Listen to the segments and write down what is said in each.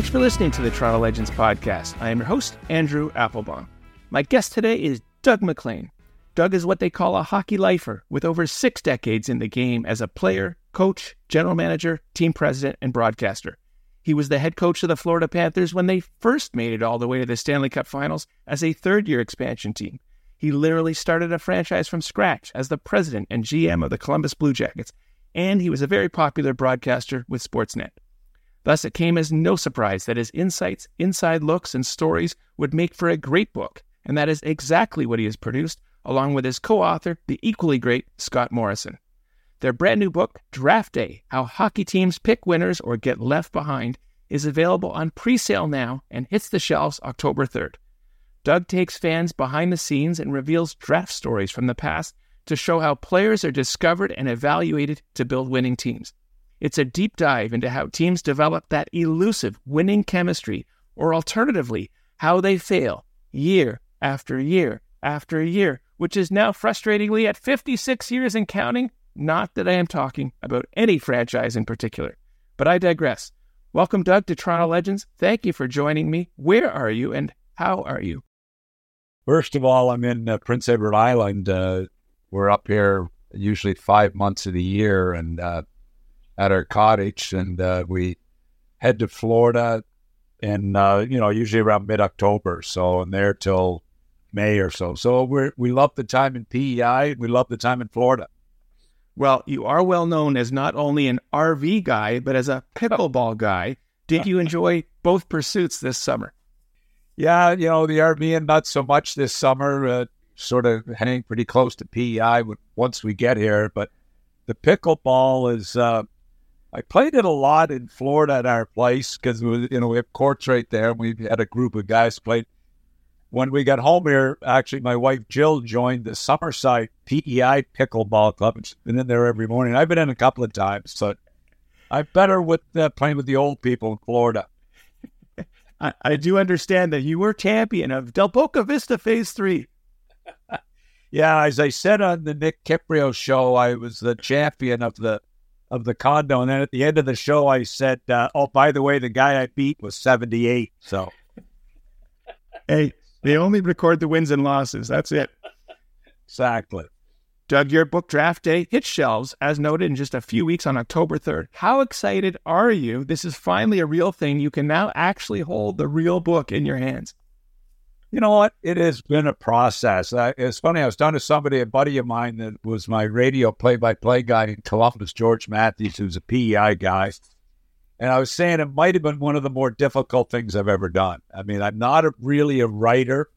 Thanks for listening to the Toronto Legends podcast. I am your host, Andrew Applebaum. My guest today is Doug MacLean. Doug is what they call a hockey lifer with over six decades in the game as a player, coach, general manager, team president, and broadcaster. He was the head coach of the Florida Panthers when they first made it all the way to the Stanley Cup finals as a third year expansion team. He literally started a franchise from scratch as the president and GM of the Columbus Blue Jackets, and he was a very popular broadcaster with Sportsnet. Thus, it came as no surprise that his insights, inside looks, and stories would make for a great book, and that is exactly what he has produced, along with his co author, the equally great Scott Morrison. Their brand new book, Draft Day How Hockey Teams Pick Winners or Get Left Behind, is available on pre sale now and hits the shelves October 3rd. Doug takes fans behind the scenes and reveals draft stories from the past to show how players are discovered and evaluated to build winning teams. It's a deep dive into how teams develop that elusive winning chemistry, or alternatively, how they fail year after year after year, which is now frustratingly at 56 years and counting. Not that I am talking about any franchise in particular, but I digress. Welcome, Doug, to Toronto Legends. Thank you for joining me. Where are you and how are you? First of all, I'm in uh, Prince Edward Island. Uh, we're up here usually five months of the year and uh, at our cottage, and uh, we head to Florida and uh, you know usually around mid October. So I'm there till May or so. So we we love the time in PEI. We love the time in Florida. Well, you are well known as not only an RV guy, but as a pickleball guy. Did you enjoy both pursuits this summer? Yeah, you know, the RV and not so much this summer, uh, sort of hanging pretty close to PEI once we get here. But the pickleball is, uh, I played it a lot in Florida at our place because, you know, we have courts right there. And we had a group of guys played when we got home here, actually, my wife Jill joined the Summerside PEI Pickleball Club. And she's been in there every morning. I've been in a couple of times, so I'm better with uh, playing with the old people in Florida. I, I, do understand that you were champion of Del Boca Vista Phase 3. yeah, as I said on the Nick Kypreos show, I was the champion of the of the condo. And then at the end of the show, I said, uh, oh, by the way, the guy I beat was 78. So. hey, they only record the wins and losses. That's it. Exactly. Doug, your book draft day hits shelves, as noted, in just a few weeks on October 3rd. How excited are you? This is finally a real thing. You can now actually hold the real book in your hands. You know what? It has been a process. Uh, it's funny. I was talking to somebody, a buddy of mine that was my radio play by play guy in Columbus, George Matthews, who's a PEI guy. And I was saying it might have been one of the more difficult things I've ever done. I mean, I'm not a, really a writer.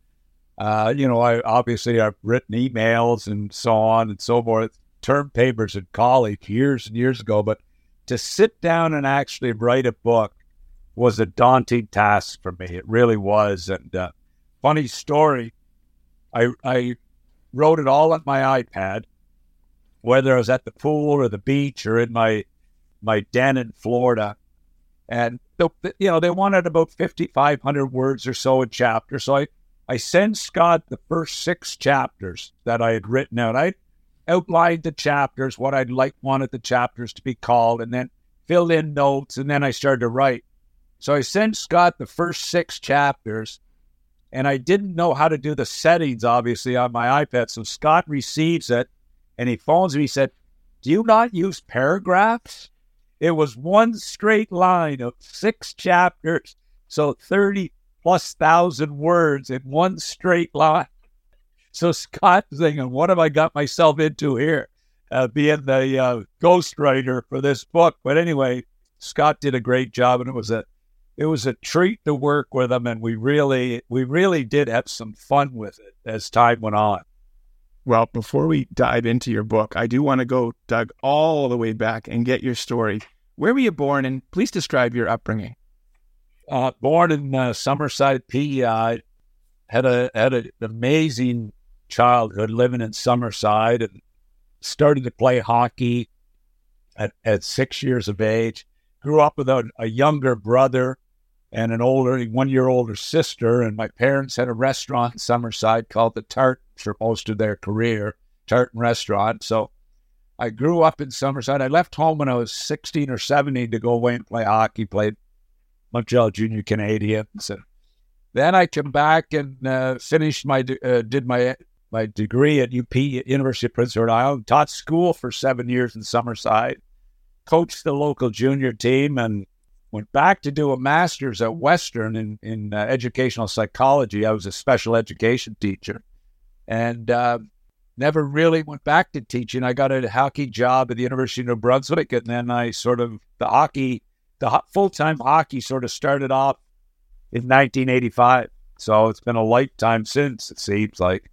Uh, you know, I obviously I've written emails and so on and so forth, term papers in college years and years ago. But to sit down and actually write a book was a daunting task for me. It really was. And uh, funny story, I I wrote it all on my iPad, whether I was at the pool or the beach or in my my den in Florida. And you know they wanted about 5500 words or so a chapter. So i i sent scott the first six chapters that i had written out. I outlined the chapters what i'd like wanted the chapters to be called and then filled in notes and then i started to write. So i sent scott the first six chapters and i didn't know how to do the settings obviously on my ipad so scott receives it and he phones me he said do you not use paragraphs it was one straight line of six chapters, so 30 plus thousand words in one straight line. So Scott's thinking, what have I got myself into here? Uh, being the uh, ghostwriter for this book. But anyway, Scott did a great job, and it was a it was a treat to work with him, and we really we really did have some fun with it as time went on. Well, before we dive into your book, I do want to go, Doug, all the way back and get your story. Where were you born, and please describe your upbringing? Uh, born in uh, Summerside, PEI. Had a had an amazing childhood living in Summerside, and started to play hockey at, at six years of age. Grew up with a, a younger brother and an older, one year older sister. And my parents had a restaurant in Summerside called the Tartan for most of their career, Tartan Restaurant. So I grew up in Summerside. I left home when I was 16 or 17 to go away and play hockey. Played Montreal Junior Canadiens. And then I came back and uh, finished my uh, did my my degree at UP University of Prince Edward Island. Taught school for seven years in Summerside. Coached the local junior team and went back to do a master's at Western in in uh, educational psychology. I was a special education teacher, and uh, never really went back to teaching. I got a hockey job at the University of New Brunswick, and then I sort of the hockey, the full time hockey, sort of started off in 1985. So it's been a lifetime since it seems like.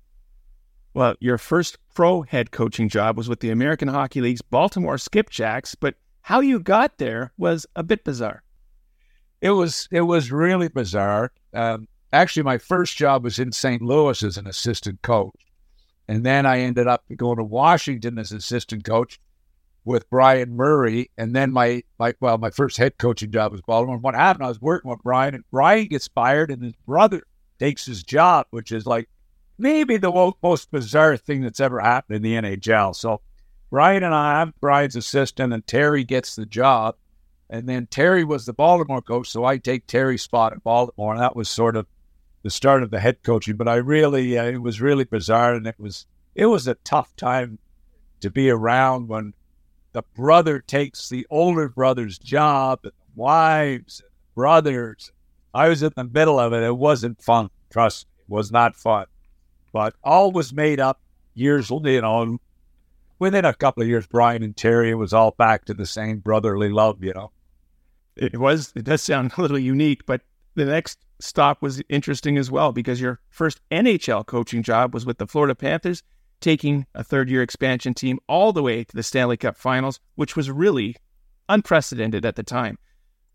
Well, your first pro head coaching job was with the American Hockey League's Baltimore Skipjacks, but how you got there was a bit bizarre. It was it was really bizarre. Um, actually, my first job was in St. Louis as an assistant coach, and then I ended up going to Washington as assistant coach with Brian Murray. And then my my well, my first head coaching job was Baltimore. What happened? I was working with Brian, and Brian gets fired, and his brother takes his job, which is like maybe the most bizarre thing that's ever happened in the NHL. So Brian and I, I'm Brian's assistant, and Terry gets the job. And then Terry was the Baltimore coach, so I take Terry's spot at Baltimore, and that was sort of the start of the head coaching. But I really, uh, it was really bizarre, and it was it was a tough time to be around when the brother takes the older brother's job, and wives, and brothers. I was in the middle of it. It wasn't fun. Trust me, it was not fun. But all was made up years, you know, within a couple of years, Brian and Terry, was all back to the same brotherly love, you know it was it does sound a little unique, but the next stop was interesting as well because your first NHL coaching job was with the Florida Panthers, taking a third year expansion team all the way to the Stanley Cup finals, which was really unprecedented at the time.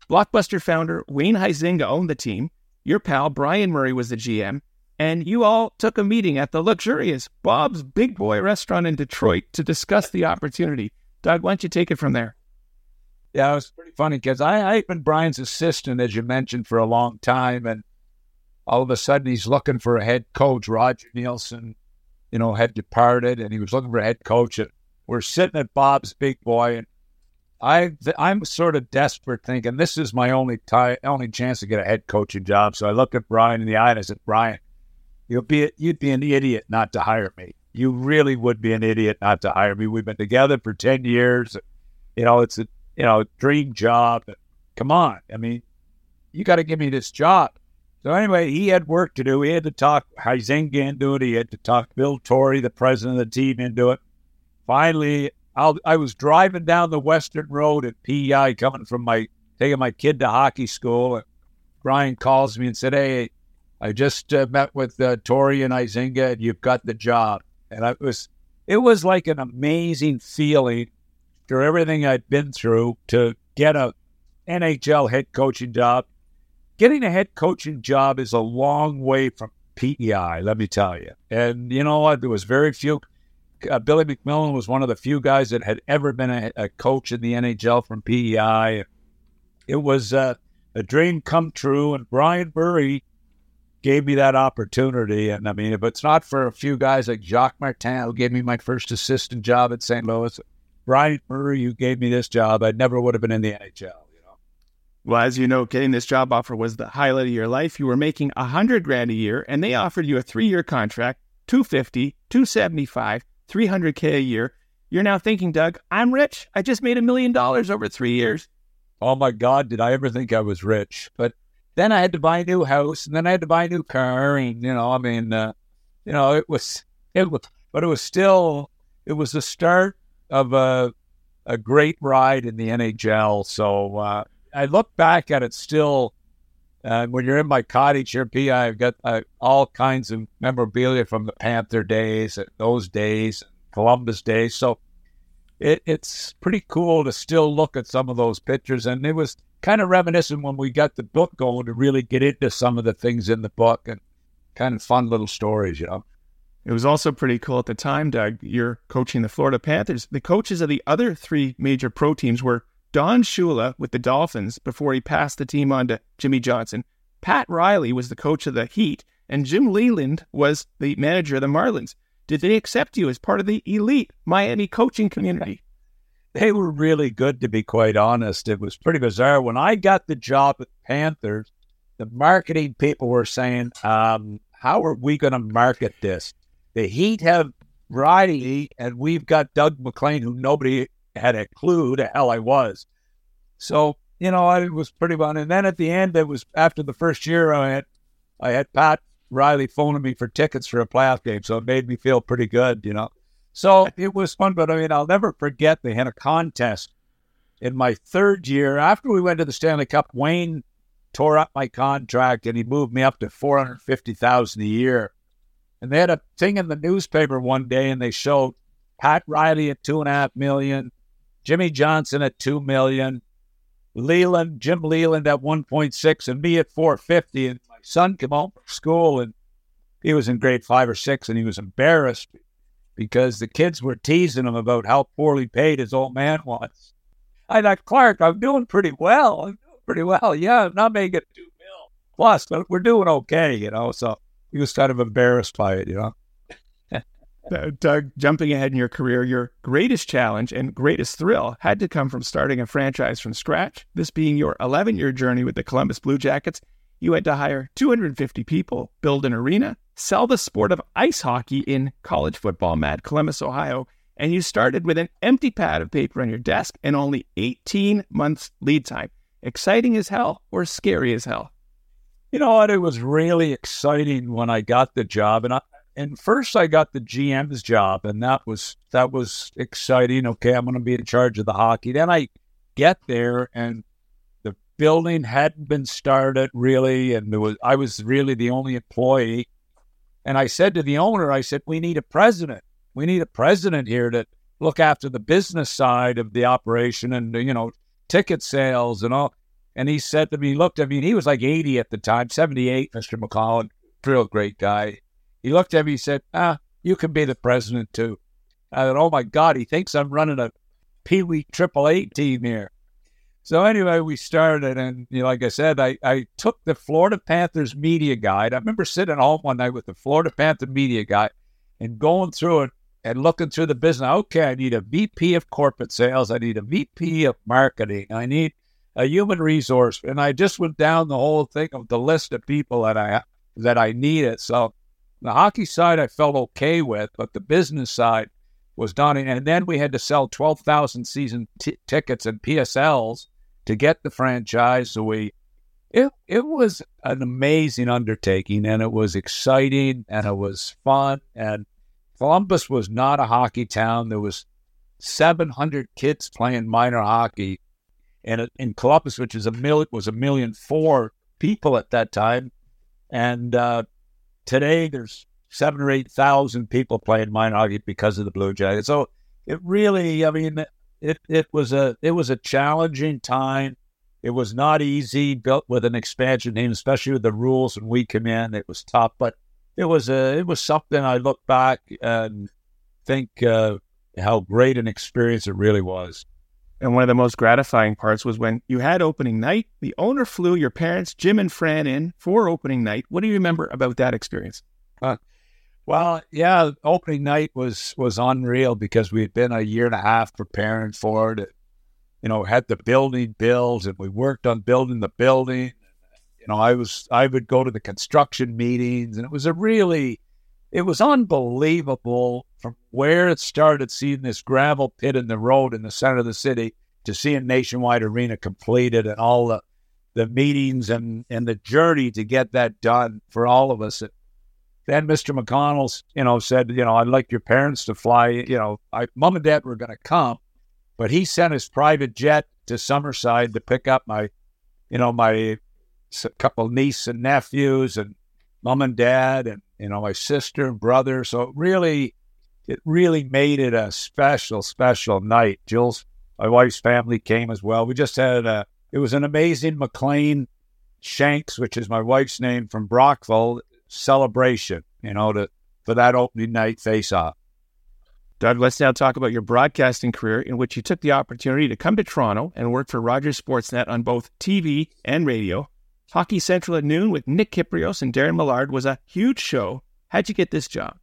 Blockbuster founder Wayne Huizenga owned the team. Your pal Brian Murray was the GM, and you all took a meeting at the luxurious Bob's Big Boy restaurant in Detroit to discuss the opportunity. Doug, why don't you take it from there? Yeah, it was pretty funny because I, I've been Brian's assistant, as you mentioned, for a long time. And all of a sudden, he's looking for a head coach. Roger Neilson, you know, had departed and he was looking for a head coach. And we're sitting at Bob's Big Boy. And I, I'm sort of desperate thinking this is my only time, only chance to get a head coaching job. So I looked at Brian in the eye and I said, Brian, you'll be, you'd be an idiot not to hire me. You really would be an idiot not to hire me. We've been together for 10 years. You know, it's a, you know, dream job. Come on. I mean, you got to give me this job. So anyway, he had work to do. He had to talk Huizenga into it. He had to talk Bill Torrey, the president of the team, into it. Finally, I'll, i was driving down the Western Road at PEI, coming from my taking my kid to hockey school. And Brian calls me and said, "Hey, I just uh, met with uh, Torrey and Huizenga, and you've got the job." And I was, it was like an amazing feeling after everything I'd been through to get a NHL head coaching job. Getting a head coaching job is a long way from PEI, let me tell you. And you know what? There was very few. Uh, Billy MacMillan was one of the few guys that had ever been a, a coach in the NHL from PEI. It was uh, a dream come true, and Brian Murray gave me that opportunity. And I mean, if it's not for a few guys like Jacques Martin, who gave me my first assistant job at St. Louis, Brian Murray, you gave me this job. I never would have been in the NHL. You know. Well, as you know, getting this job offer was the highlight of your life. You were making a hundred grand a year, and they offered you a three-year contract, 250, 275, 300k a year. You're now thinking, Doug, I'm rich. I just made a million dollars over three years. Oh my God, did I ever think I was rich? But then I had to buy a new house, and then I had to buy a new car, and you know, I mean, uh, you know, it was it was, but it was still it was the start of a a great ride in the NHL. So uh, I look back at it still. Uh, when you're in my cottage here, P, I've got uh, all kinds of memorabilia from the Panther days, those days, Columbus days. So it, it's pretty cool to still look at some of those pictures. And it was kind of reminiscent when we got the book going to really get into some of the things in the book and kind of fun little stories, you know. It was also pretty cool at the time, Doug. You're coaching the Florida Panthers. The coaches of the other three major pro teams were Don Shula with the Dolphins before he passed the team on to Jimmy Johnson. Pat Riley was the coach of the Heat, and Jim Leyland was the manager of the Marlins. Did they accept you as part of the elite Miami coaching community? they were really good, to be quite honest. It was pretty bizarre. When I got the job at Panthers, the marketing people were saying, um, How are we going to market this? The Heat have Riley, and we've got Doug MacLean, who nobody had a clue who the hell I was. So, you know, it was pretty fun. And then at the end, it was after the first year, I had, I had Pat Riley phoning me for tickets for a playoff game. So it made me feel pretty good, you know. So it was fun, but I mean, I'll never forget they had a contest in my third year after we went to the Stanley Cup. Wayne tore up my contract and he moved me up to four hundred fifty thousand a year. And they had a thing in the newspaper one day, and they showed Pat Riley at two and a half million, Jimmy Johnson at two million, Leyland, Jim Leyland at one point six, and me at four fifty. And my son came home from school, and he was in grade five or six, and he was embarrassed because the kids were teasing him about how poorly paid his old man was. I thought, Clark, I'm doing pretty well. I'm doing pretty well. Yeah, I'm not making two mil plus, but we're doing okay, you know. So he was kind of embarrassed by it, you know. Uh, Doug, jumping ahead in your career, your greatest challenge and greatest thrill had to come from starting a franchise from scratch. This being your 11 year journey with the Columbus Blue Jackets, you had to hire 250 people, build an arena, sell the sport of ice hockey in college football mad Columbus, Ohio, and you started with an empty pad of paper on your desk and only 18 months lead time. Exciting as hell or scary as hell? You know what? It was really exciting when I got the job, and I, and first I got the GM's job, and that was that was exciting. Okay, I'm going to be in charge of the hockey. Then I get there, and the building hadn't been started really, and there was I was really the only employee. And I said to the owner, I said, we need a president. We need a president here to look after the business side of the operation and, you know, ticket sales and all. And he said to me, he looked at me, he was like 80 at the time, 78, Mr. McConnell, real great guy. He looked at me, he said, ah, you can be the president too. I thought, oh my God, he thinks I'm running a Pee Wee Triple A team here. So anyway, we started, and you know, like I said, I, I took the Florida Panthers media guide. I remember sitting home one night with the Florida Panther media guide and going through it and looking through the business. Okay, I need a VP of corporate sales. I need a VP of marketing. I need a human resource, and I just went down the whole thing of the list of people that I that I needed. So the hockey side I felt okay with, but the business side was done. And then we had to sell twelve thousand season t- tickets and PSLs to get the franchise. So we, it, it was an amazing undertaking and it was exciting and it was fun. And Columbus was not a hockey town. There was 700 kids playing minor hockey. And in Columbus, which is a was a million four people at that time. And uh, today there's seven or 8,000 people playing minor hockey because of the Blue Jackets. So it really, I mean, it it was a it was a challenging time. It was not easy, built with an expansion team, especially with the rules when we came in. It was tough, but it was a it was something I look back and think uh, how great an experience it really was. And one of the most gratifying parts was when you had opening night. The owner flew your parents, Jim and Fran, in for opening night. What do you remember about that experience? Uh, well, yeah, opening night was was unreal because we had been a year and a half preparing for it. You know, had the building builds, and we worked on building the building. You know, I was I would go to the construction meetings, and it was a really, it was unbelievable from where it started, seeing this gravel pit in the road in the center of the city, to seeing Nationwide Arena completed, and all the the meetings and and the journey to get that done for all of us. Then Mr. McConnell, you know, said, you know, I'd like your parents to fly. You know, I, mom and dad were going to come, but he sent his private jet to Summerside to pick up my, you know, my couple niece and nephews and mom and dad and you know my sister and brother. So really, it really made it a special, special night. Jill's, my wife's family came as well. We just had a, it was an amazing MacLean Shanks, which is my wife's name from Brockville celebration, you know, to, for that opening night face off. Doug, let's now talk about your broadcasting career in which you took the opportunity to come to Toronto and work for Rogers Sportsnet on both TV and radio. Hockey Central at noon with Nick Kypreos and Darren Millard was a huge show. How'd you get this job?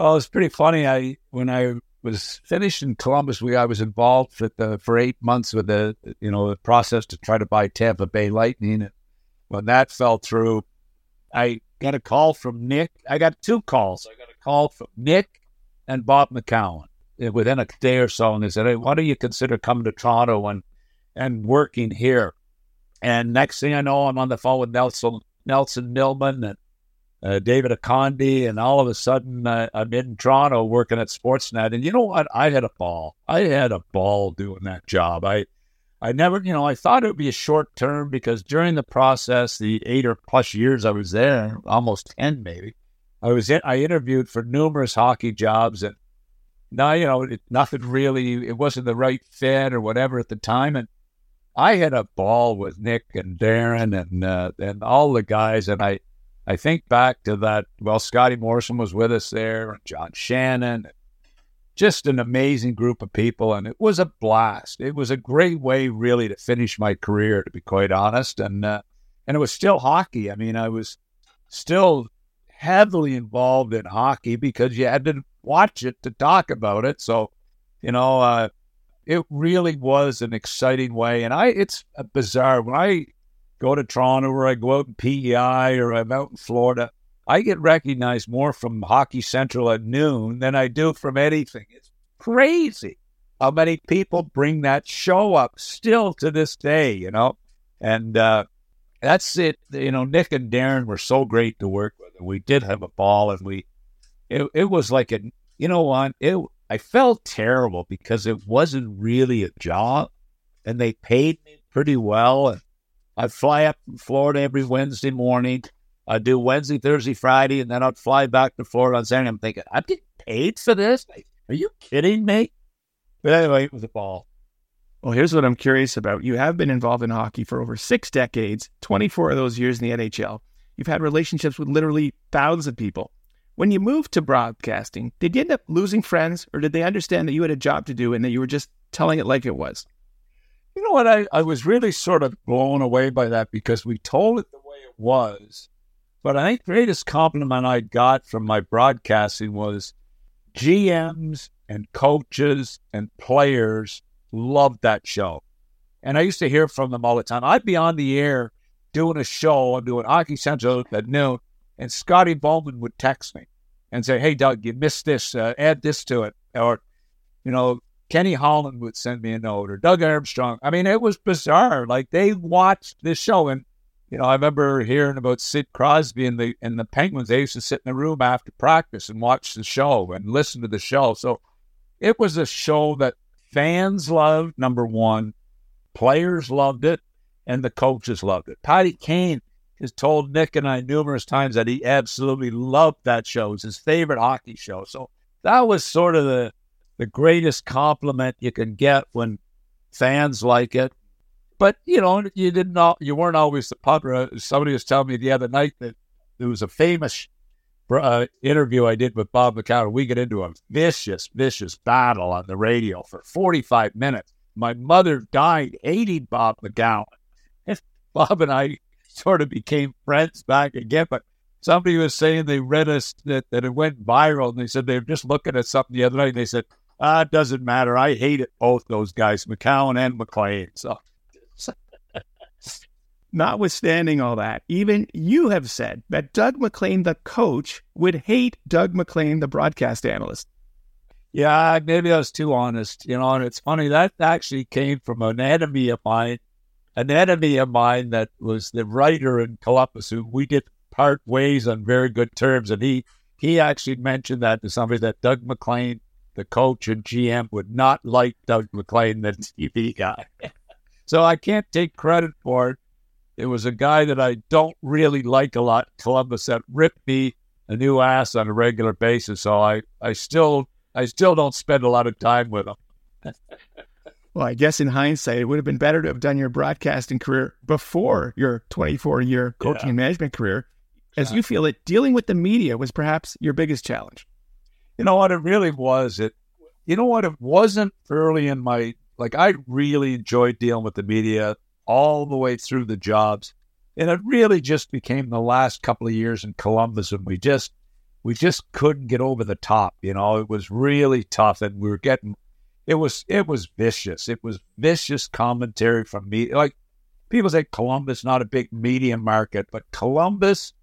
Well, it's pretty funny. I when I was finished in Columbus, we I was involved for the for eight months with the you know the process to try to buy Tampa Bay Lightning. And when that fell through, I got a call from Nick. I got two calls. I got a call from Nick and Bob McCown eh, within a day or so, and they said, "Hey, why don't you consider coming to Toronto and and working here?" And next thing I know, I'm on the phone with Nelson Nelson Millman and uh, David Akonde, and all of a sudden uh, I'm in Toronto working at Sportsnet. And you know what? I had a ball. I had a ball doing that job. I I never, you know, I thought it would be a short term because during the process, the eight or plus years I was there, almost ten maybe, I was in, I interviewed for numerous hockey jobs, and now you know it, nothing really. It wasn't the right fit or whatever at the time, and I had a ball with Nick and Darren and uh, and all the guys, and I I think back to that. Well, Scotty Morrison was with us there, and John Shannon, just an amazing group of people, and it was a blast. It was a great way, really, to finish my career, to be quite honest, and uh, and it was still hockey. I mean, I was still heavily involved in hockey because you had to watch it to talk about it. So, you know, uh, it really was an exciting way. And I, it's bizarre when I go to Toronto or I go out in PEI or I'm out in Florida, I get recognized more from Hockey Central at noon than I do from anything. It's crazy how many people bring that show up still to this day, you know? And uh, that's it. You know, Nick and Darren were so great to work with. We did have a ball and we, it, it was like a, you know what? It, I felt terrible because it wasn't really a job and they paid me pretty well. And I'd fly up from Florida every Wednesday morning. I'd do Wednesday, Thursday, Friday, and then I'd fly back to Florida on Saturday. I'm thinking, I'm getting paid for this? Are you kidding me? But anyway, it was a ball. Well, here's what I'm curious about. You have been involved in hockey for over six decades, 24 of those years in the NHL. You've had relationships with literally thousands of people. When you moved to broadcasting, did you end up losing friends or did they understand that you had a job to do and that you were just telling it like it was? You know what? I, I was really sort of blown away by that because we told it the way it was. But I think the greatest compliment I got from my broadcasting was GMs and coaches and players loved that show. And I used to hear from them all the time. I'd be on the air doing a show, I'm doing Hockey Central at noon, and Scotty Bowman would text me and say, Hey, Doug, you missed this, uh, add this to it. Or, you know, Kenny Holland would send me a note or Doug Armstrong. I mean, it was bizarre. Like they watched this show. And, you know, I remember hearing about Sid Crosby and the and the Penguins. They used to sit in the room after practice and watch the show and listen to the show. So it was a show that fans loved, number one, players loved it, and the coaches loved it. Patty Kane has told Nick and I numerous times that he absolutely loved that show. It was his favorite hockey show. So that was sort of the the greatest compliment you can get when fans like it. But you know, you didn't you weren't always the pupper. Somebody was telling me the other night that there was a famous uh, interview I did with Bob McCown. We get into a vicious, vicious battle on the radio for 45 minutes. My mother died hating Bob McCown. Bob and I sort of became friends back again. But somebody was saying they read us that, that it went viral, and they said they were just looking at something the other night, and they said, Ah, it doesn't matter. I hated both those guys, McCown and MacLean. So, notwithstanding all that, even you have said that Doug MacLean, the coach, would hate Doug MacLean, the broadcast analyst. Yeah, maybe I was too honest. You know, and it's funny that actually came from an enemy of mine, an enemy of mine that was the writer in Columbus who we did part ways on very good terms, and he he actually mentioned that to somebody that Doug MacLean the coach and GM would not like Doug MacLean, the TV guy. so I can't take credit for it. It was a guy that I don't really like a lot, Columbus, that ripped me a new ass on a regular basis. So I, I still I still don't spend a lot of time with him. well, I guess in hindsight, it would have been better to have done your broadcasting career before your 24 year coaching yeah. and management career, as you feel it, dealing with the media was perhaps your biggest challenge. You know what? It really was. It. You know what? It wasn't early in my like. I really enjoyed dealing with the media all the way through the jobs, and it really just became the last couple of years in Columbus, and we just we just couldn't get over the top. You know, it was really tough, and we were getting it was it was vicious. It was vicious commentary from me. Like people say, Columbus not a big media market, but Columbus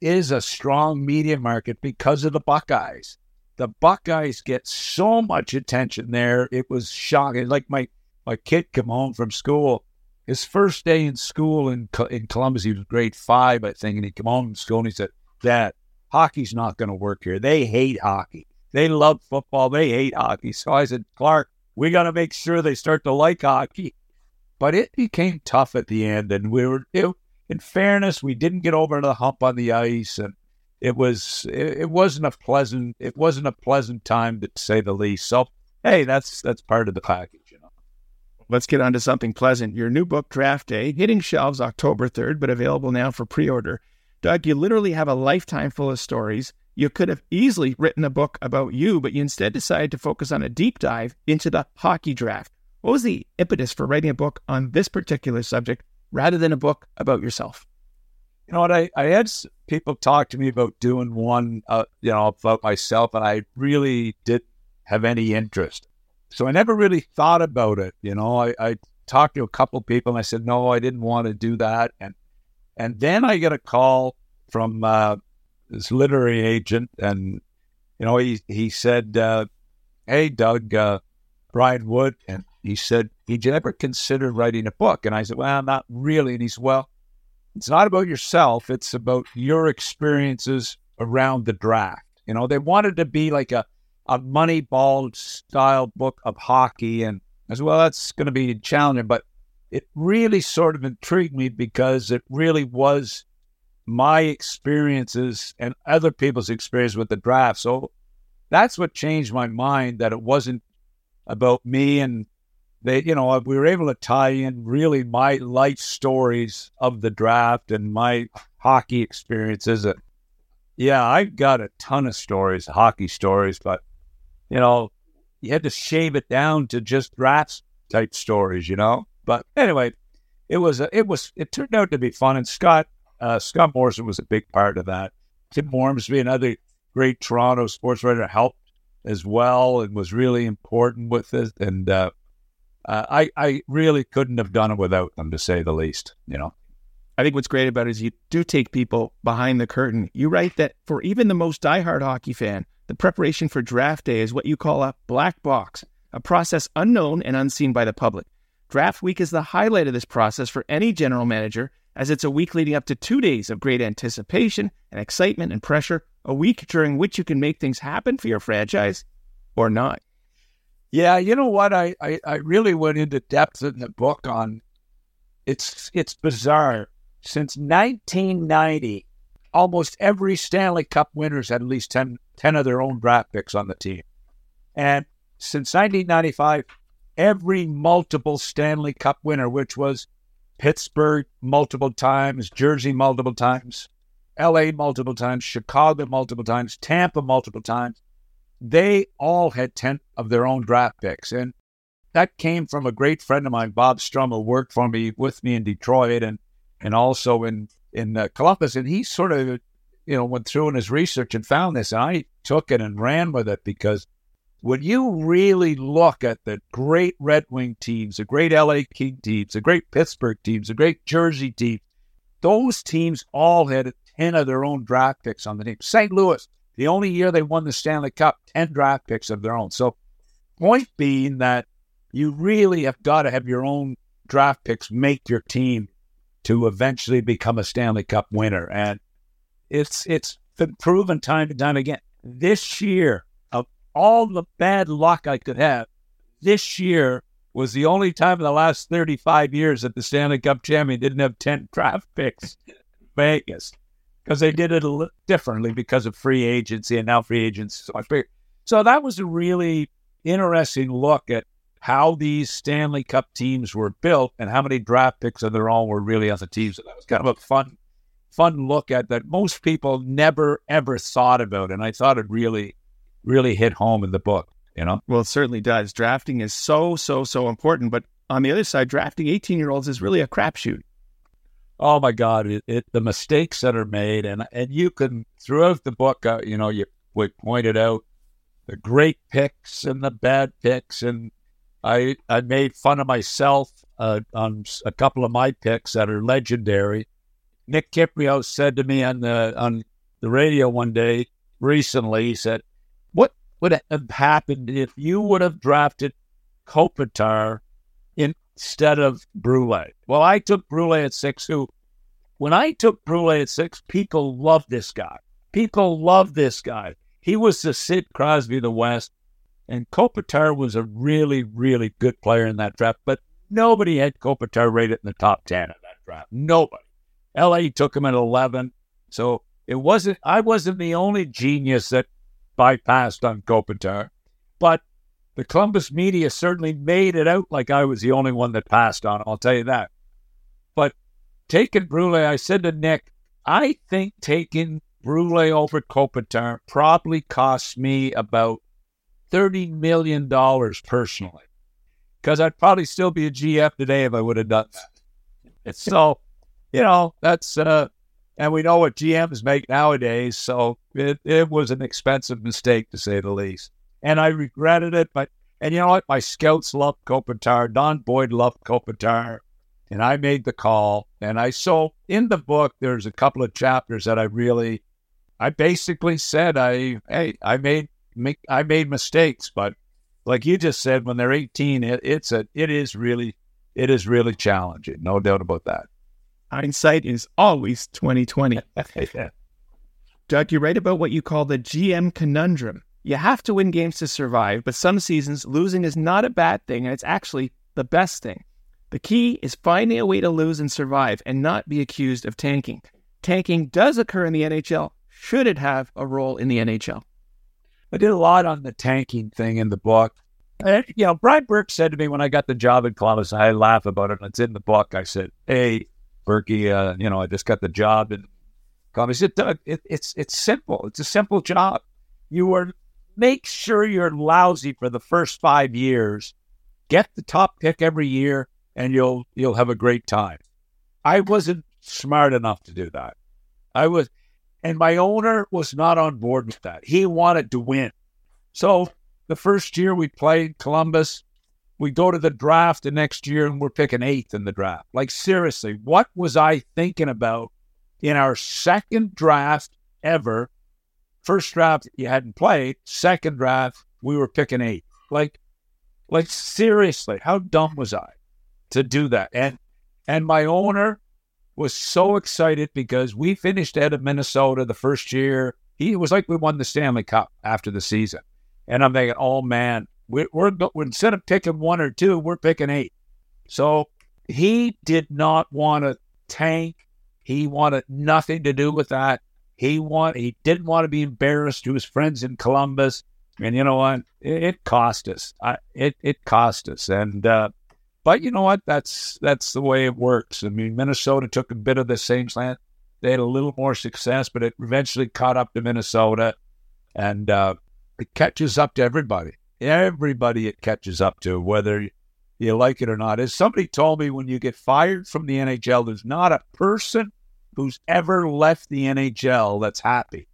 is a strong media market because of the Buckeyes. The Buckeyes get so much attention there. It was shocking. Like my my kid come home from school. His first day in school in in Columbus, he was grade five, I think, and he came home from school and he said, "Dad, hockey's not going to work here. They hate hockey. They love football. They hate hockey." So I said, "Clark, we got to make sure they start to like hockey." But it became tough at the end, and we were. It, in fairness, we didn't get over the hump on the ice, and it was it, it wasn't a pleasant it wasn't a pleasant time to say the least. So hey, that's that's part of the package, you know. Let's get on to something pleasant. Your new book, Draft Day, hitting shelves October 3rd, but available now for pre order. Doug, you literally have a lifetime full of stories. You could have easily written a book about you, but you instead decided to focus on a deep dive into the hockey draft. What was the impetus for writing a book on this particular subject rather than a book about yourself? You know what? I, I had people talk to me about doing one, uh, you know, about myself, and I really didn't have any interest. So I never really thought about it. You know, I, I talked to a couple people and I said, no, I didn't want to do that. And and then I get a call from uh, this literary agent, and you know, he he said, uh, "Hey, Doug, uh, Brian Wood," and he said, "Did you ever consider writing a book?" And I said, "Well, not really." And he said, "Well, it's not about yourself; it's about your experiences around the draft." You know, they wanted to be like a a Moneyball style book of hockey, and as well, that's going to be challenging, but it really sort of intrigued me because it really was my experiences and other people's experience with the draft. So that's what changed my mind that it wasn't about me and they, you know, we were able to tie in really my life stories of the draft and my hockey experiences. And yeah, I've got a ton of stories, hockey stories, but you know, you had to shave it down to just draft type stories, you know. But anyway, it was a, it was it turned out to be fun. And Scott uh, Scott Morrison was a big part of that. Tim Ormsby, another great Toronto sports writer, helped as well and was really important with it. And uh, uh, I I really couldn't have done it without them, to say the least. You know. I think what's great about it is you do take people behind the curtain. You write that for even the most diehard hockey fan, the preparation for draft day is what you call a black box, a process unknown and unseen by the public. Draft week is the highlight of this process for any general manager, as it's a week leading up to two days of great anticipation and excitement and pressure, a week during which you can make things happen for your franchise or not. Yeah, you know what? I, I, I really went into depth in the book on it's it's bizarre. Since 1990, almost every Stanley Cup winners had at least 10, 10 of their own draft picks on the team. And since 1995, every multiple Stanley Cup winner, which was Pittsburgh multiple times, Jersey multiple times, LA multiple times, Chicago multiple times, Tampa multiple times. They all had 10 of their own draft picks. And that came from a great friend of mine, Bob Strumm, who worked for me with me in Detroit and, and also in, in uh, Columbus. And he sort of, you know, went through in his research and found this. And I took it and ran with it because when you really look at the great Red Wing teams, the great LA King teams, the great Pittsburgh teams, the great Jersey teams, those teams all had 10 of their own draft picks on the team. St. Louis, the only year they won the Stanley Cup, 10 draft picks of their own. So, point being that you really have got to have your own draft picks make your team to eventually become a Stanley Cup winner. And it's it's been proven time and time again. This year, of all the bad luck I could have. This year was the only time in the last 35 years that the Stanley Cup champion didn't have 10 draft picks. Vegas. Because they did it a little differently because of free agency and now free agency so much bigger. So that was a really interesting look at how these Stanley Cup teams were built and how many draft picks of their own were really on the teams. So that was kind of a fun, fun look at that most people never ever thought about. And I thought it really really hit home in the book, you know? Well, it certainly does. Drafting is so, so, so important. But on the other side, drafting 18 year olds is really a crapshoot. Oh my God, it, it, the mistakes that are made, and and you can throughout the book, uh, you know, you we pointed out the great picks and the bad picks, and I I made fun of myself uh, on a couple of my picks that are legendary. Nick Kypreos said to me on the on the radio one day recently, he said, "What would have happened if you would have drafted Kopitar instead of Brule?" Well, I took Brule at six. Who, when I took Brule at six, people loved this guy. People loved this guy. He was the Sid Crosby of the West, and Kopitar was a really, really good player in that draft. But nobody had Kopitar rated in the top ten in that draft. Nobody. LA took him at eleven, so it wasn't. I wasn't the only genius that bypassed on Kopitar, but the Columbus media certainly made it out like I was the only one that passed on. I'll tell you that. But taking Brule, I said to Nick, I think taking Brule over Kopitar probably cost me about $30 million personally. Because I'd probably still be a GF today if I would have done that. So, you know, that's, uh, and we know what GMs make nowadays. So it, it was an expensive mistake to say the least. And I regretted it. But, and you know what? My scouts loved Kopitar. Don Boyd loved Kopitar and I made the call. And I so in the book, there's a couple of chapters that I really I basically said I hey I made make I made mistakes, but like you just said, when they're 18, it, it's a it is really it is really challenging, no doubt about that. Hindsight is always 2020. yeah. Doug, you write about what you call the GM conundrum. You have to win games to survive, but some seasons losing is not a bad thing, and it's actually the best thing. The key is finding a way to lose and survive and not be accused of tanking. Tanking does occur in the NHL, should it have a role in the NHL? I did a lot on the tanking thing in the book. And, you know, Brian Burke said to me when I got the job in Columbus, I laugh about it, it's in the book. I said, "Hey, Berkey, uh, you know, I just got the job in Columbus." It, Doug, it, it's it's simple. It's a simple job. You are make sure you're lousy for the first five years. Get the top pick every year, and you'll you'll have a great time. I wasn't smart enough to do that. I was and my owner was not on board with that. He wanted to win. So the first year we played Columbus, we go to the draft the next year and we're picking eighth in the draft. Like, seriously, what was I thinking about in our second draft ever? First draft you hadn't played, second draft, we were picking eight. Like, like seriously, how dumb was I to do that? And and my owner was so excited because we finished out of Minnesota the first year. He was like we won the Stanley Cup after the season, and I'm thinking, oh man, we're, we're, instead of picking one or two, we're picking eight. So he did not want to tank. He wanted nothing to do with that. He want he didn't want to be embarrassed to his friends in Columbus, and you know what? It, it cost us. I, it it cost us, and uh, but you know what? That's that's the way it works. I mean, Minnesota took a bit of the same slant. They had a little more success, but it eventually caught up to Minnesota, and uh, it catches up to everybody. Everybody it catches up to, whether you like it or not. As somebody told me, when you get fired from the NHL, there's not a person who's ever left the NHL that's happy.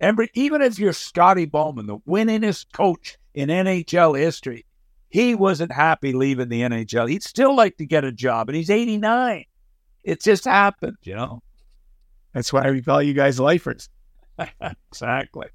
Every, even if you're Scotty Bowman, the winningest coach in NHL history, he wasn't happy leaving the NHL. He'd still like to get a job, and he's 89. It just happened, you know. That's why we call you guys lifers. exactly.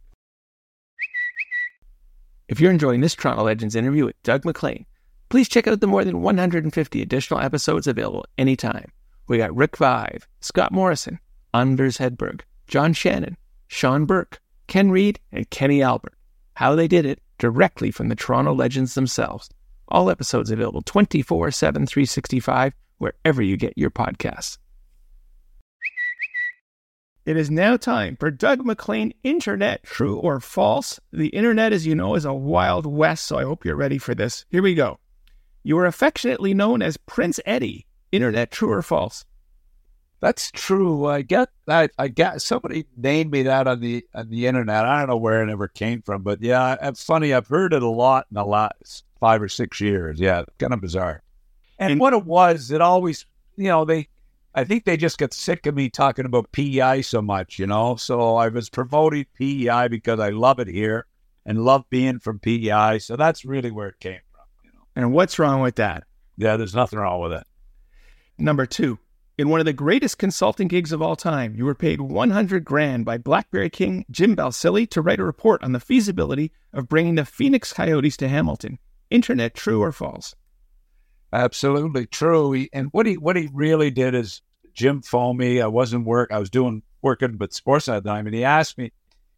If you're enjoying this Toronto Legends interview with Doug MacLean, please check out the more than 150 additional episodes available anytime. We got Rick Vaive, Scott Morrison, Anders Hedberg, John Shannon, Sean Burke, Ken Reid, and Kenny Albert. How they did it directly from the Toronto Legends themselves. All episodes available 24 7, 365, wherever you get your podcasts. It is now time for Doug MacLean Internet True or False. The internet, as you know, is a wild west, so I hope you're ready for this. Here we go. You are affectionately known as Prince Eddie. Internet True or False? That's true. I get that. I get somebody named me that on the on the internet. I don't know where it ever came from, but yeah, it's funny. I've heard it a lot in the last five or six years. Yeah, kind of bizarre. And, and what it was, it always, you know, they I think they just got sick of me talking about PEI so much, you know. So I was promoting PEI because I love it here and love being from PEI. So that's really where it came from. You know. And what's wrong with that? Yeah, there's nothing wrong with it. Number two, in one of the greatest consulting gigs of all time, you were paid 100 grand by BlackBerry King Jim Balsillie to write a report on the feasibility of bringing the Phoenix Coyotes to Hamilton. Internet, true or false? Absolutely true. He, and what he what he really did is Jim phoned me. I wasn't work. I was doing working with sports at the time, and he asked me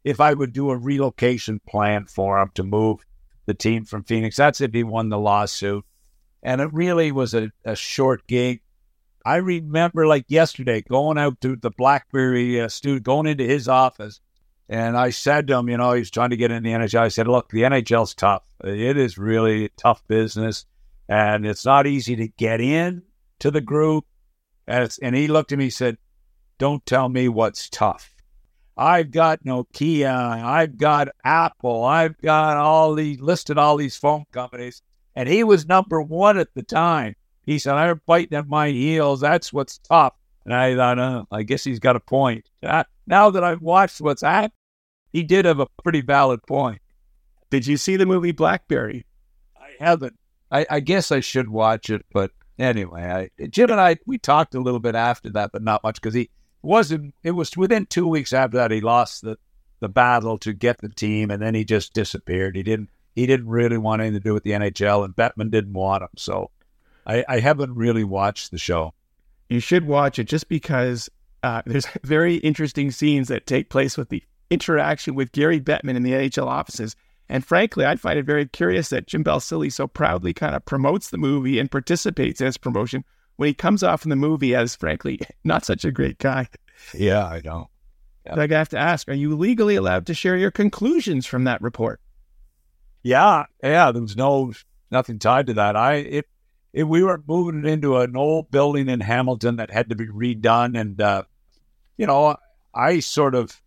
if I would do a relocation plan for him to move the team from Phoenix. That's if he won the lawsuit. And it really was a, a short gig. I remember like yesterday going out to the BlackBerry uh, student, going into his office, and I said to him, you know, he's trying to get in the NHL. I said, look, the NHL's tough. It is really tough business, and it's not easy to get in to the group. And, and he looked at me and said, don't tell me what's tough. I've got Nokia, I've got Apple, I've got all these listed all these phone companies, and he was number one at the time. He said, "I'm biting at my heels. That's what's tough." And I thought, uh, I guess he's got a point. Uh, now that I've watched what's happened, he did have a pretty valid point. Did you see the movie Blackberry? I haven't. I, I guess I should watch it, but anyway, I, Jim and I we talked a little bit after that, but not much because he wasn't. It was within two weeks after that he lost the the battle to get the team, and then he just disappeared. He didn't. He didn't really want anything to do with the NHL, and Bettman didn't want him. So I, I haven't really watched the show. You should watch it just because uh, there's very interesting scenes that take place with the interaction with Gary Bettman in the NHL offices. And frankly, I find it very curious that Jim Balsillie so proudly kind of promotes the movie and participates in its promotion when he comes off in the movie as, frankly, not such a great guy. Yeah, I know. Yeah. I have to ask, are you legally allowed to share your conclusions from that report? Yeah, yeah. There was no nothing tied to that. I it, it we were moving it into an old building in Hamilton that had to be redone, and uh, you know, I sort of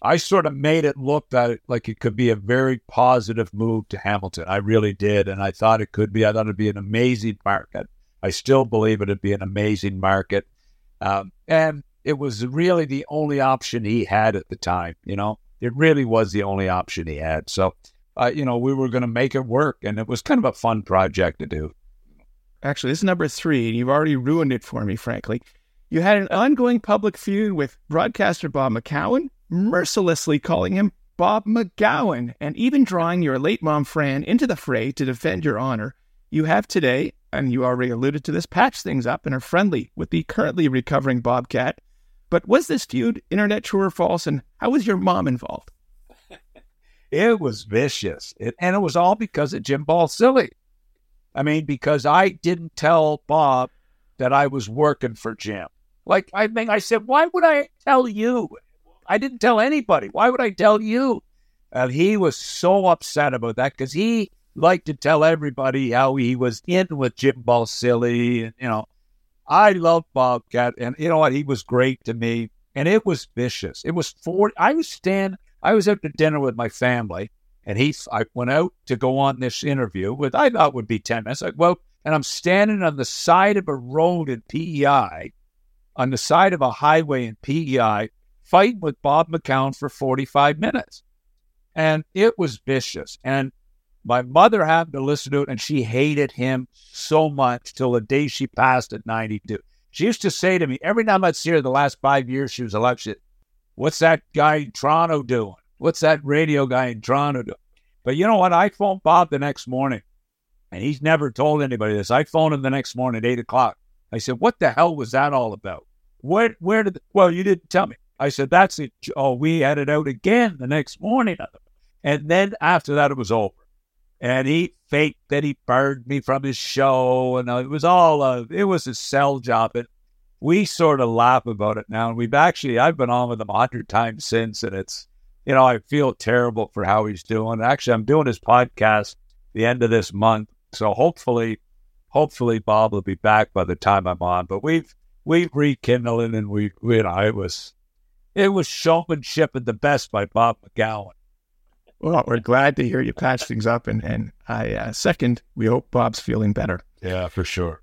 I sort of made it look that like it could be a very positive move to Hamilton. I really did, and I thought it could be. I thought it'd be an amazing market. I still believe it'd be an amazing market, um, and it was really the only option he had at the time. You know, it really was the only option he had. So, uh, you know, we were going to make it work, and it was kind of a fun project to do. Actually, this is number three, and you've already ruined it for me, frankly. You had an ongoing public feud with broadcaster Bob McCown, mercilessly calling him Bob McGowan, and even drawing your late mom Fran into the fray to defend your honor. You have today, and you already alluded to this, patched things up and are friendly with the currently recovering Bobcat. But was this feud internet true or false, and how was your mom involved? it was vicious, it, and it was all because of Jim Balsillie. I mean, because I didn't tell Bob that I was working for Jim. Like I think I said, why would I tell you? I didn't tell anybody. Why would I tell you? And he was so upset about that because he liked to tell everybody how he was in with Jim Balsillie. And, you know, I love Bobcat. And you know what? He was great to me. And it was vicious. It was four. I was stand. I was out to dinner with my family. And he, I went out to go on this interview with, I thought would be 10 minutes. Like, well, and I'm standing on the side of a road in PEI, on the side of a highway in PEI, fighting with Bob McCown for 45 minutes. And it was vicious. And my mother happened to listen to it and she hated him so much till the day she passed at 92. She used to say to me every time I'd see her the last five years she was elected, What's that guy in Toronto doing? What's that radio guy in Toronto do? But you know what? I phoned Bob the next morning and he's never told anybody this. I phoned him the next morning at eight o'clock. I said, What the hell was that all about? Where, where did, the, well, you didn't tell me. I said, That's it. Oh, we had it out again the next morning. And then after that, it was over. And he faked that he burned me from his show. And it was all, a, it was a sell job. And we sort of laugh about it now. And we've actually, I've been on with him a hundred times since. And it's, you know, I feel terrible for how he's doing. Actually, I'm doing his podcast the end of this month. So hopefully, hopefully Bob will be back by the time I'm on. But we've we've rekindled and we, we you know it was it was showmanship at the best by Bob McGowan. Well, we're glad to hear you patch things up, and and I uh, second. We hope Bob's feeling better. Yeah, for sure.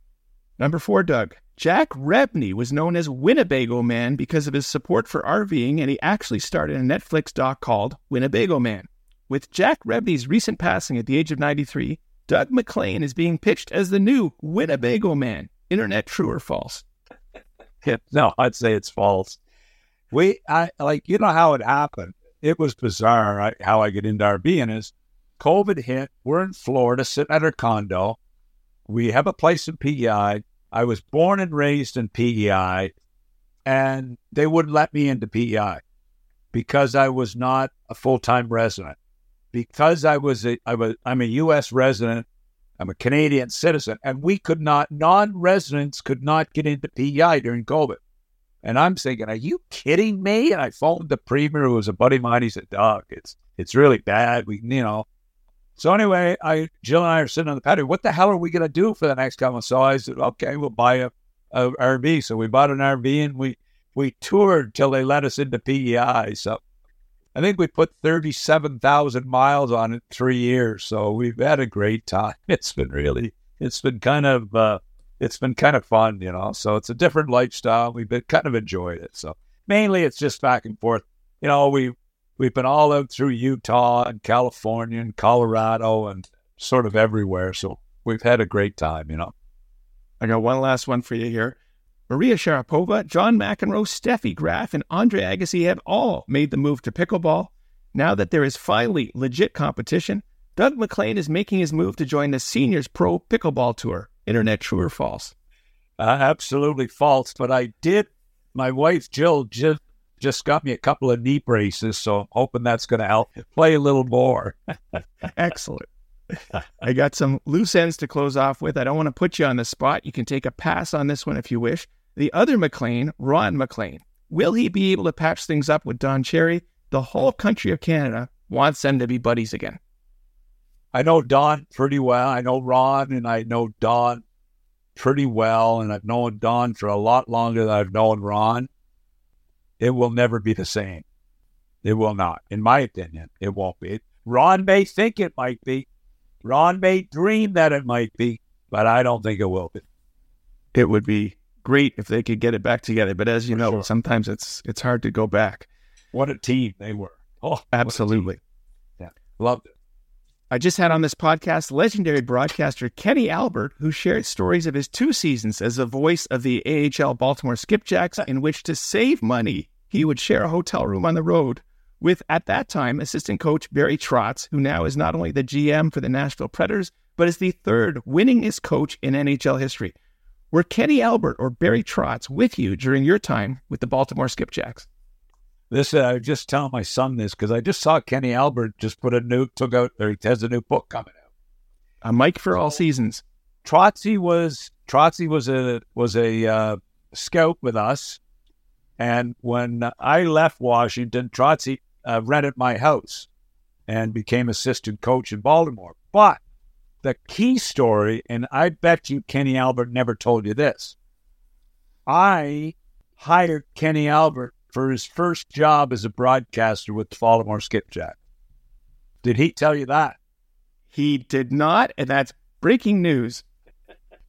Number four, Doug. Jack Rebney was known as Winnebago Man because of his support for RVing, and he actually started a Netflix doc called Winnebago Man. With Jack Rebney's recent passing at the age of 93, Doug MacLean is being pitched as the new Winnebago Man. Internet true or false? Yeah, no, I'd say it's false. We, I like, you know how it happened. It was bizarre right, how I get into RVing is COVID hit. We're in Florida, sitting at our condo. We have a place in PEI. I was born and raised in PEI, and they wouldn't let me into PEI because I was not a full time resident. Because I was a, I was, I'm a U.S. resident. I'm a Canadian citizen, and we could not, non residents could not get into PEI during COVID. And I'm thinking, are you kidding me? And I phoned the premier, who was a buddy of mine. He said, Doug, it's it's really bad. We, you know, so anyway, I Jill and I are sitting on the patio. What the hell are we going to do for the next couple? So I said, okay, we'll buy a, a RV. So we bought an RV and we we toured till they let us into PEI. So I think we put thirty seven thousand miles on it three years. So we've had a great time. It's been really, it's been kind of, uh, it's been kind of fun, you know. So it's a different lifestyle. We've been kind of enjoyed it. So mainly it's just back and forth. You know, we we've been all out through Utah and California and Colorado and sort of everywhere. So we've had a great time, you know. I got one last one for you here. Maria Sharapova, John McEnroe, Steffi Graf, and Andre Agassi have all made the move to pickleball. Now that there is finally legit competition, Doug MacLean is making his move to join the Seniors Pro Pickleball Tour. Internet true or false? Uh, absolutely false. But I did. My wife Jill just just got me a couple of knee braces, so I'm hoping that's going to help play a little more. Excellent. I got some loose ends to close off with. I don't want to put you on the spot. You can take a pass on this one if you wish. The other MacLean, Ron MacLean, will he be able to patch things up with Don Cherry? The whole country of Canada wants them to be buddies again. I know Don pretty well. I know Ron and I know Don pretty well. And I've known Don for a lot longer than I've known Ron it will never be the same. It will not, in my opinion. It won't be. Ron may think it might be. Ron may dream that it might be, but I don't think it will be. It would be great if they could get it back together, but as you For know, sure. sometimes it's it's hard to go back. What a team they were! Oh, absolutely. Yeah, loved it. I just had on this podcast legendary broadcaster Kenny Albert, who shared stories of his two seasons as the voice of the AHL Baltimore Skipjacks, in which to save money, he would share a hotel room on the road with, at that time, assistant coach Barry Trotz, who now is not only the GM for the Nashville Predators, but is the third winningest coach in NHL history. Were Kenny Albert or Barry Trotz with you during your time with the Baltimore Skipjacks? This uh, I just tell my son this because I just saw Kenny Albert just put a new took out or has a new book coming out. A mic for all seasons. Trotzy was Trotzy was a was a uh, scout with us and when I left Washington, Trotzy uh, rented my house and became assistant coach in Baltimore. But the key story, and I bet you Kenny Albert never told you this. I hired Kenny Albert for his first job as a broadcaster with the Baltimore Skipjack. Did he tell you that? He did not, and that's breaking news.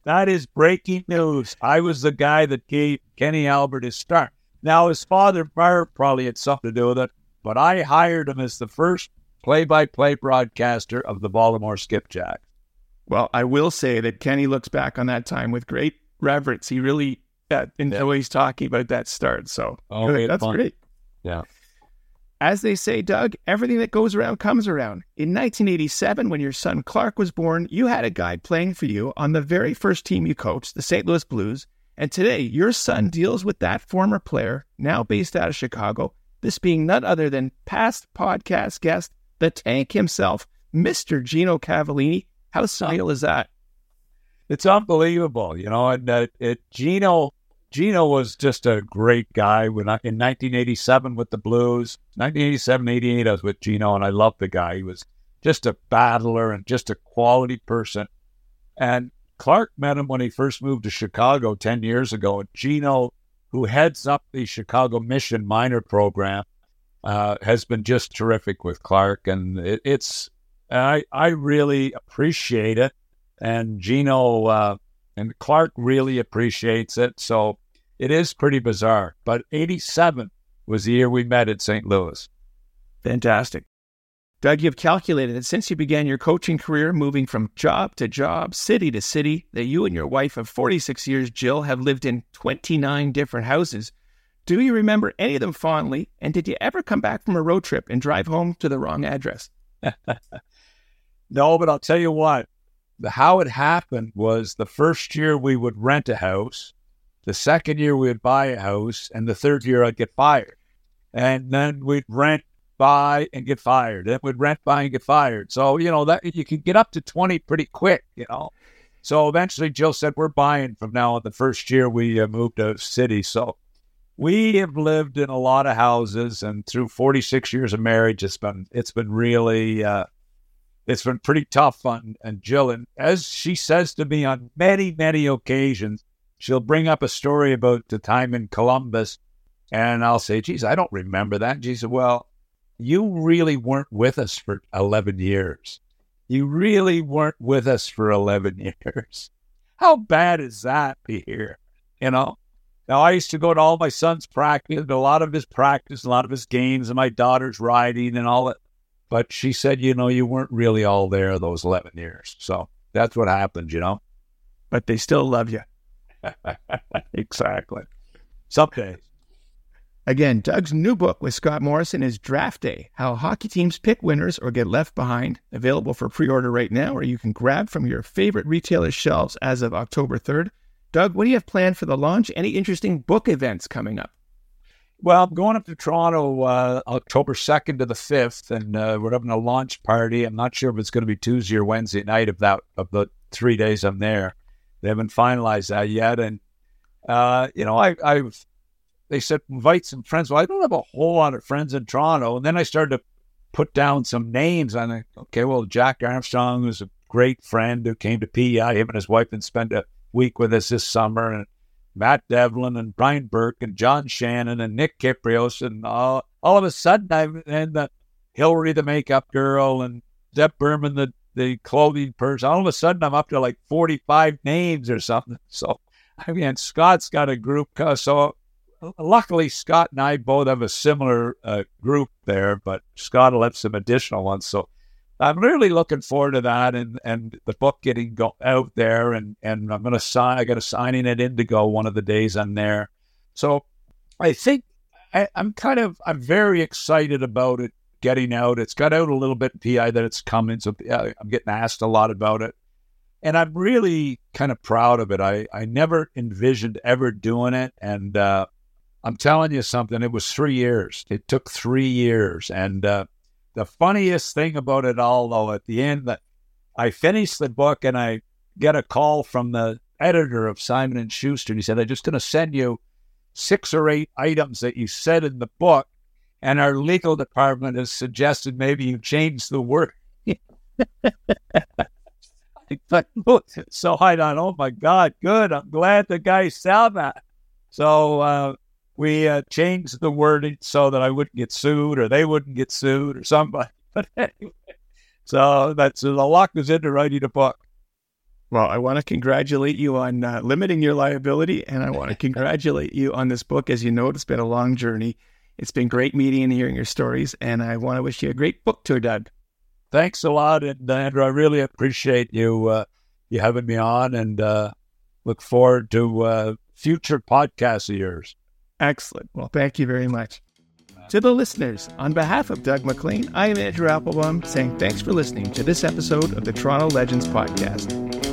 that is breaking news. I was the guy that gave Kenny Albert his start. Now, his father probably had something to do with it, but I hired him as the first play by play broadcaster of the Baltimore Skipjack. Well, I will say that Kenny looks back on that time with great reverence. He really uh, enjoys yeah. talking about that start. So oh, that's fun. great. Yeah. As they say, Doug, everything that goes around comes around. In 1987, when your son Clark was born, you had a guy playing for you on the very first team you coached, the St. Louis Blues, and today, your son deals with that former player, now based out of Chicago, this being none other than past podcast guest, the tank himself, Mr. Gino Cavallini. How surreal is that? It's unbelievable, you know. And uh, it, Gino, Gino was just a great guy. When I, in 1987 with the Blues, 1987, 88, I was with Gino, and I loved the guy. He was just a battler and just a quality person. And Clark met him when he first moved to Chicago 10 years ago. And Gino, who heads up the Chicago Mission minor program, uh, has been just terrific with Clark. And it, it's, I, I really appreciate it. And Gino, uh, And Clark really appreciates it. So it is pretty bizarre. But 87 was the year we met at St. Louis. Fantastic. Doug, you've calculated that since you began your coaching career, moving from job to job, city to city, that you and your wife of 46 years, Jill, have lived in 29 different houses. Do you remember any of them fondly? And did you ever come back from a road trip and drive home to the wrong address? no, but I'll tell you what, the, how it happened was the first year we would rent a house, the second year we would buy a house, and the third year I'd get fired. And then we'd rent, buy, and get fired. Then we'd rent, buy, and get fired. So, you know, that you can get up to 20 pretty quick, you know. So eventually Jill said, We're buying from now on. The first year we uh, moved to city. So we have lived in a lot of houses, and through 46 years of marriage, it's been it's been really uh, it's been pretty tough on and Jill. And as she says to me on many many occasions, she'll bring up a story about the time in Columbus, and I'll say, "Geez, I don't remember that." And she said, "Well, you really weren't with us for 11 years. You really weren't with us for 11 years. How bad is that, Pierre? You know." Now, I used to go to all my son's practice, a lot of his practice, a lot of his games, and my daughter's riding and all that. But she said, you know, you weren't really all there those 11 years. So that's what happened, you know. But they still love you. Exactly. Some days. Again, Doug's new book with Scott Morrison is Draft Day How Hockey Teams Pick Winners or Get Left Behind, available for pre order right now, or you can grab from your favorite retailer's shelves as of October 3rd. Doug, what do you have planned for the launch? Any interesting book events coming up? Well, I'm going up to Toronto uh, October 2nd to the 5th, and uh, we're having a launch party. I'm not sure if it's going to be Tuesday or Wednesday night of that of the three days I'm there. They haven't finalized that yet, and uh, you know, I, I've they said invite some friends. Well, I don't have a whole lot of friends in Toronto, and then I started to put down some names. And I, okay, well, Jack Armstrong was a great friend who came to PEI. Him and his wife and spent a week with us this summer, and Matt Devlin and Brian Burke and John Shannon and Nick Kypreos, and all, all of a sudden I'm and the Hillary the makeup girl and Deb Berman the the clothing person. All of a sudden I'm up to like 45 names or something. So I mean, Scott's got a group. So luckily, Scott and I both have a similar uh, group there, but Scott will have some additional ones. So I'm really looking forward to that and, and the book getting go- out there and, and I'm going to sign, I got a signing at Indigo one of the days I'm there. So I think I, am kind of, I'm very excited about it getting out. It's got out a little bit PI that it's coming. So I'm getting asked a lot about it and I'm really kind of proud of it. I, I never envisioned ever doing it. And, uh, I'm telling you something, it was three years. It took three years. And, uh, the funniest thing about it all, though, at the end, that I finished the book and I get a call from the editor of Simon and Schuster. And he said, "I'm just going to send you six or eight items that you said in the book, and our legal department has suggested maybe you change the word." so I thought, oh my God, good. I'm glad the guy saw that. So uh, we uh, changed the wording so that I wouldn't get sued or they wouldn't get sued or somebody. But anyway, so that's the luck is into writing a book. Well, I want to congratulate you on uh, limiting your liability, and I want to congratulate you on this book. As you know, it's been a long journey. It's been great meeting and hearing your stories, and I want to wish you a great book tour, Doug. Thanks a lot, and Andrew, I really appreciate you uh, you having me on, and uh, look forward to uh, future podcasts of yours. Excellent. Well, thank you very much. To the listeners, on behalf of Doug MacLean, I am Andrew Applebaum saying thanks for listening to this episode of the Toronto Legends Podcast.